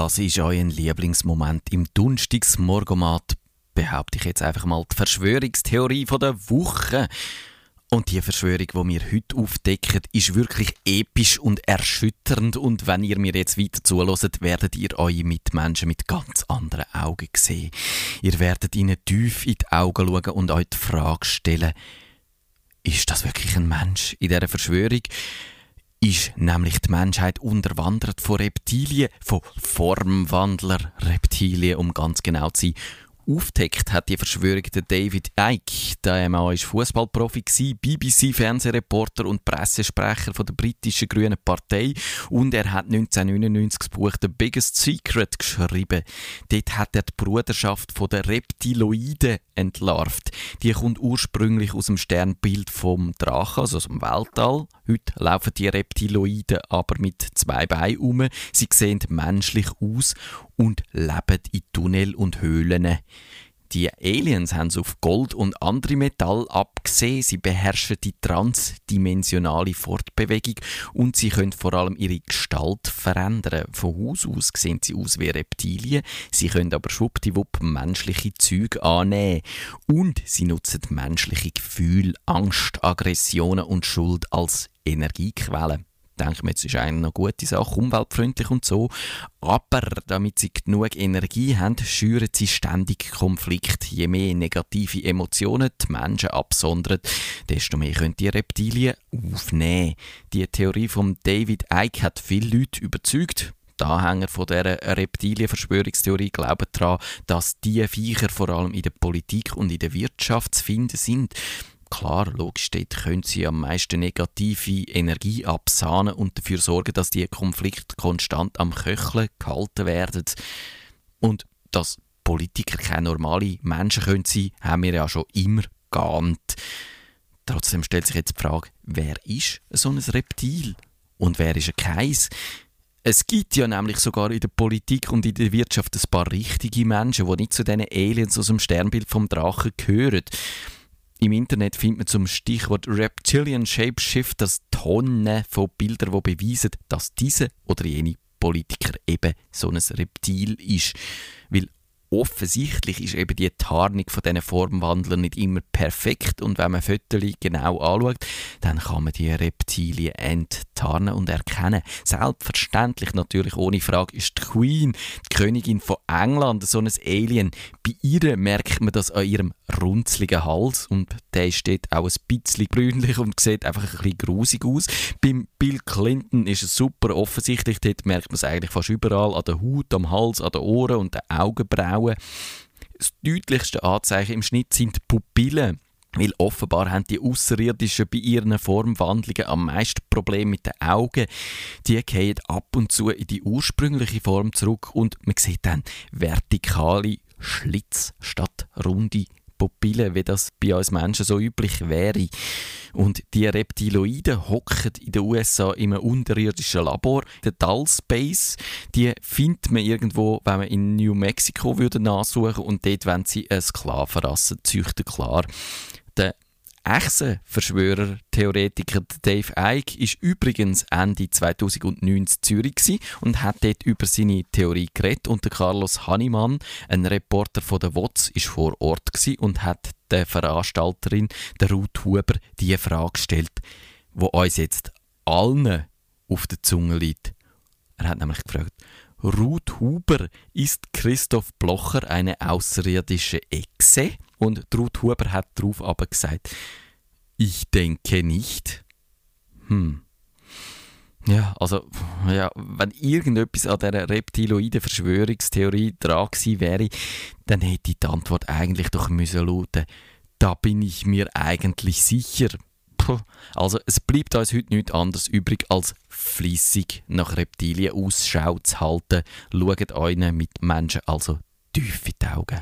Das ist euer Lieblingsmoment im Dunstigsmorgomat, behaupte ich jetzt einfach mal die Verschwörungstheorie der Woche. Und die Verschwörung, die wir heute aufdecken, ist wirklich episch und erschütternd. Und wenn ihr mir jetzt weiter zulässt, werdet ihr eure Mitmenschen mit ganz anderen Augen sehen. Ihr werdet ihnen tief in die Augen schauen und euch die Frage stellen, ist das wirklich ein Mensch in dieser Verschwörung? Ist nämlich die Menschheit unterwandert von Reptilien, von Formwandler-Reptilien, um ganz genau zu sein aufdeckt hat die Verschwörung der David Icke. Der Mann war Fußballprofi, BBC-Fernsehreporter und Pressesprecher von der britischen Grünen Partei und er hat 1999 das Buch The Biggest Secret geschrieben. Dort hat er die Bruderschaft der Reptiloiden entlarvt. Die kommt ursprünglich aus dem Sternbild vom Drachen, also aus dem Weltall. Heute laufen die Reptiloiden aber mit zwei Beinen um. Sie sehen menschlich aus und leben in Tunnel und Höhlen. Die Aliens haben auf Gold und andere Metall abgesehen. Sie beherrschen die transdimensionale Fortbewegung und sie können vor allem ihre Gestalt verändern. Von Haus aus sehen sie aus wie Reptilien. Sie können aber schwuppdiwupp menschliche Züge annehmen. Und sie nutzen menschliche Gefühle, Angst, Aggressionen und Schuld als Energiequellen denke mir, jetzt ist eine noch gute Sache, umweltfreundlich und so. Aber damit sie genug Energie haben, schüren sie ständig Konflikt. Je mehr negative Emotionen die Menschen absondern, desto mehr können die Reptilien aufnehmen. Die Theorie von David Icke hat viele Leute überzeugt. Die Anhänger von dieser Reptilien-Verschwörungstheorie glauben daran, dass diese Viecher vor allem in der Politik und in der Wirtschaft zu finden sind klar, logisch, dort können sie am meisten negative Energie absahnen und dafür sorgen, dass die Konflikte konstant am Köcheln gehalten werden. Und dass Politiker keine normalen Menschen können sein, haben wir ja schon immer geahnt. Trotzdem stellt sich jetzt die Frage, wer ist so ein Reptil und wer ist ein Keis? Es gibt ja nämlich sogar in der Politik und in der Wirtschaft ein paar richtige Menschen, die nicht zu diesen Aliens aus dem Sternbild vom Drachen gehören. Im Internet findet man zum Stichwort Reptilian Shapeshifters Tonnen von Bildern, die beweisen, dass diese oder jene Politiker eben so ein Reptil ist. Weil offensichtlich ist eben die Tarnung von diesen Formwandlern nicht immer perfekt und wenn man Fotos genau anschaut, dann kann man die Reptilien enttarnen und erkennen. Selbstverständlich, natürlich ohne Frage, ist die Queen, die Königin von England, so ein Alien. Bei ihr merkt man das an ihrem runzligen Hals und der steht auch ein bisschen grünlich und sieht einfach ein bisschen grusig aus. Beim Bill Clinton ist es super offensichtlich, dort merkt man es eigentlich fast überall, an der Haut, am Hals, an den Ohren und den Augenbrauen. Das deutlichste Anzeichen im Schnitt sind die Pupillen. Weil offenbar haben die Außerirdischen bei ihren Formwandlungen am meisten Probleme mit den Augen. Die gehen ab und zu in die ursprüngliche Form zurück und man sieht dann vertikale Schlitz statt runde Pupillen, wie das bei uns Menschen so üblich wäre. Und die Reptiloiden hocken in den USA in einem unterirdischen Labor, der Dull Space. Die findet man irgendwo, wenn man in New Mexico würde nachsuchen und dort wollen sie eine Sklavenrasse züchten, klar. Der Echsenverschwörer, Theoretiker Dave Icke ist übrigens Ende 2009 in Zürich und hat dort über seine Theorie geredet. Und Carlos Hannemann, ein Reporter von der WOTS, ist vor Ort und hat der Veranstalterin, der Ruth Huber, die Frage gestellt, wo uns jetzt allen auf der Zunge liegt. Er hat nämlich gefragt, Ruth Huber, ist Christoph Blocher eine außerirdische Echse? Und Ruth Huber hat darauf aber gesagt, ich denke nicht. Hm. Ja, also, ja, wenn irgendetwas an dieser reptiloiden Verschwörungstheorie dran gewesen wäre, dann hätte die Antwort eigentlich doch müssen lauten, da bin ich mir eigentlich sicher. Puh. Also, es bleibt uns heute nichts anderes übrig, als fließig nach Reptilien Ausschau zu halten. Schaut euch mit Menschen also tief in die Augen.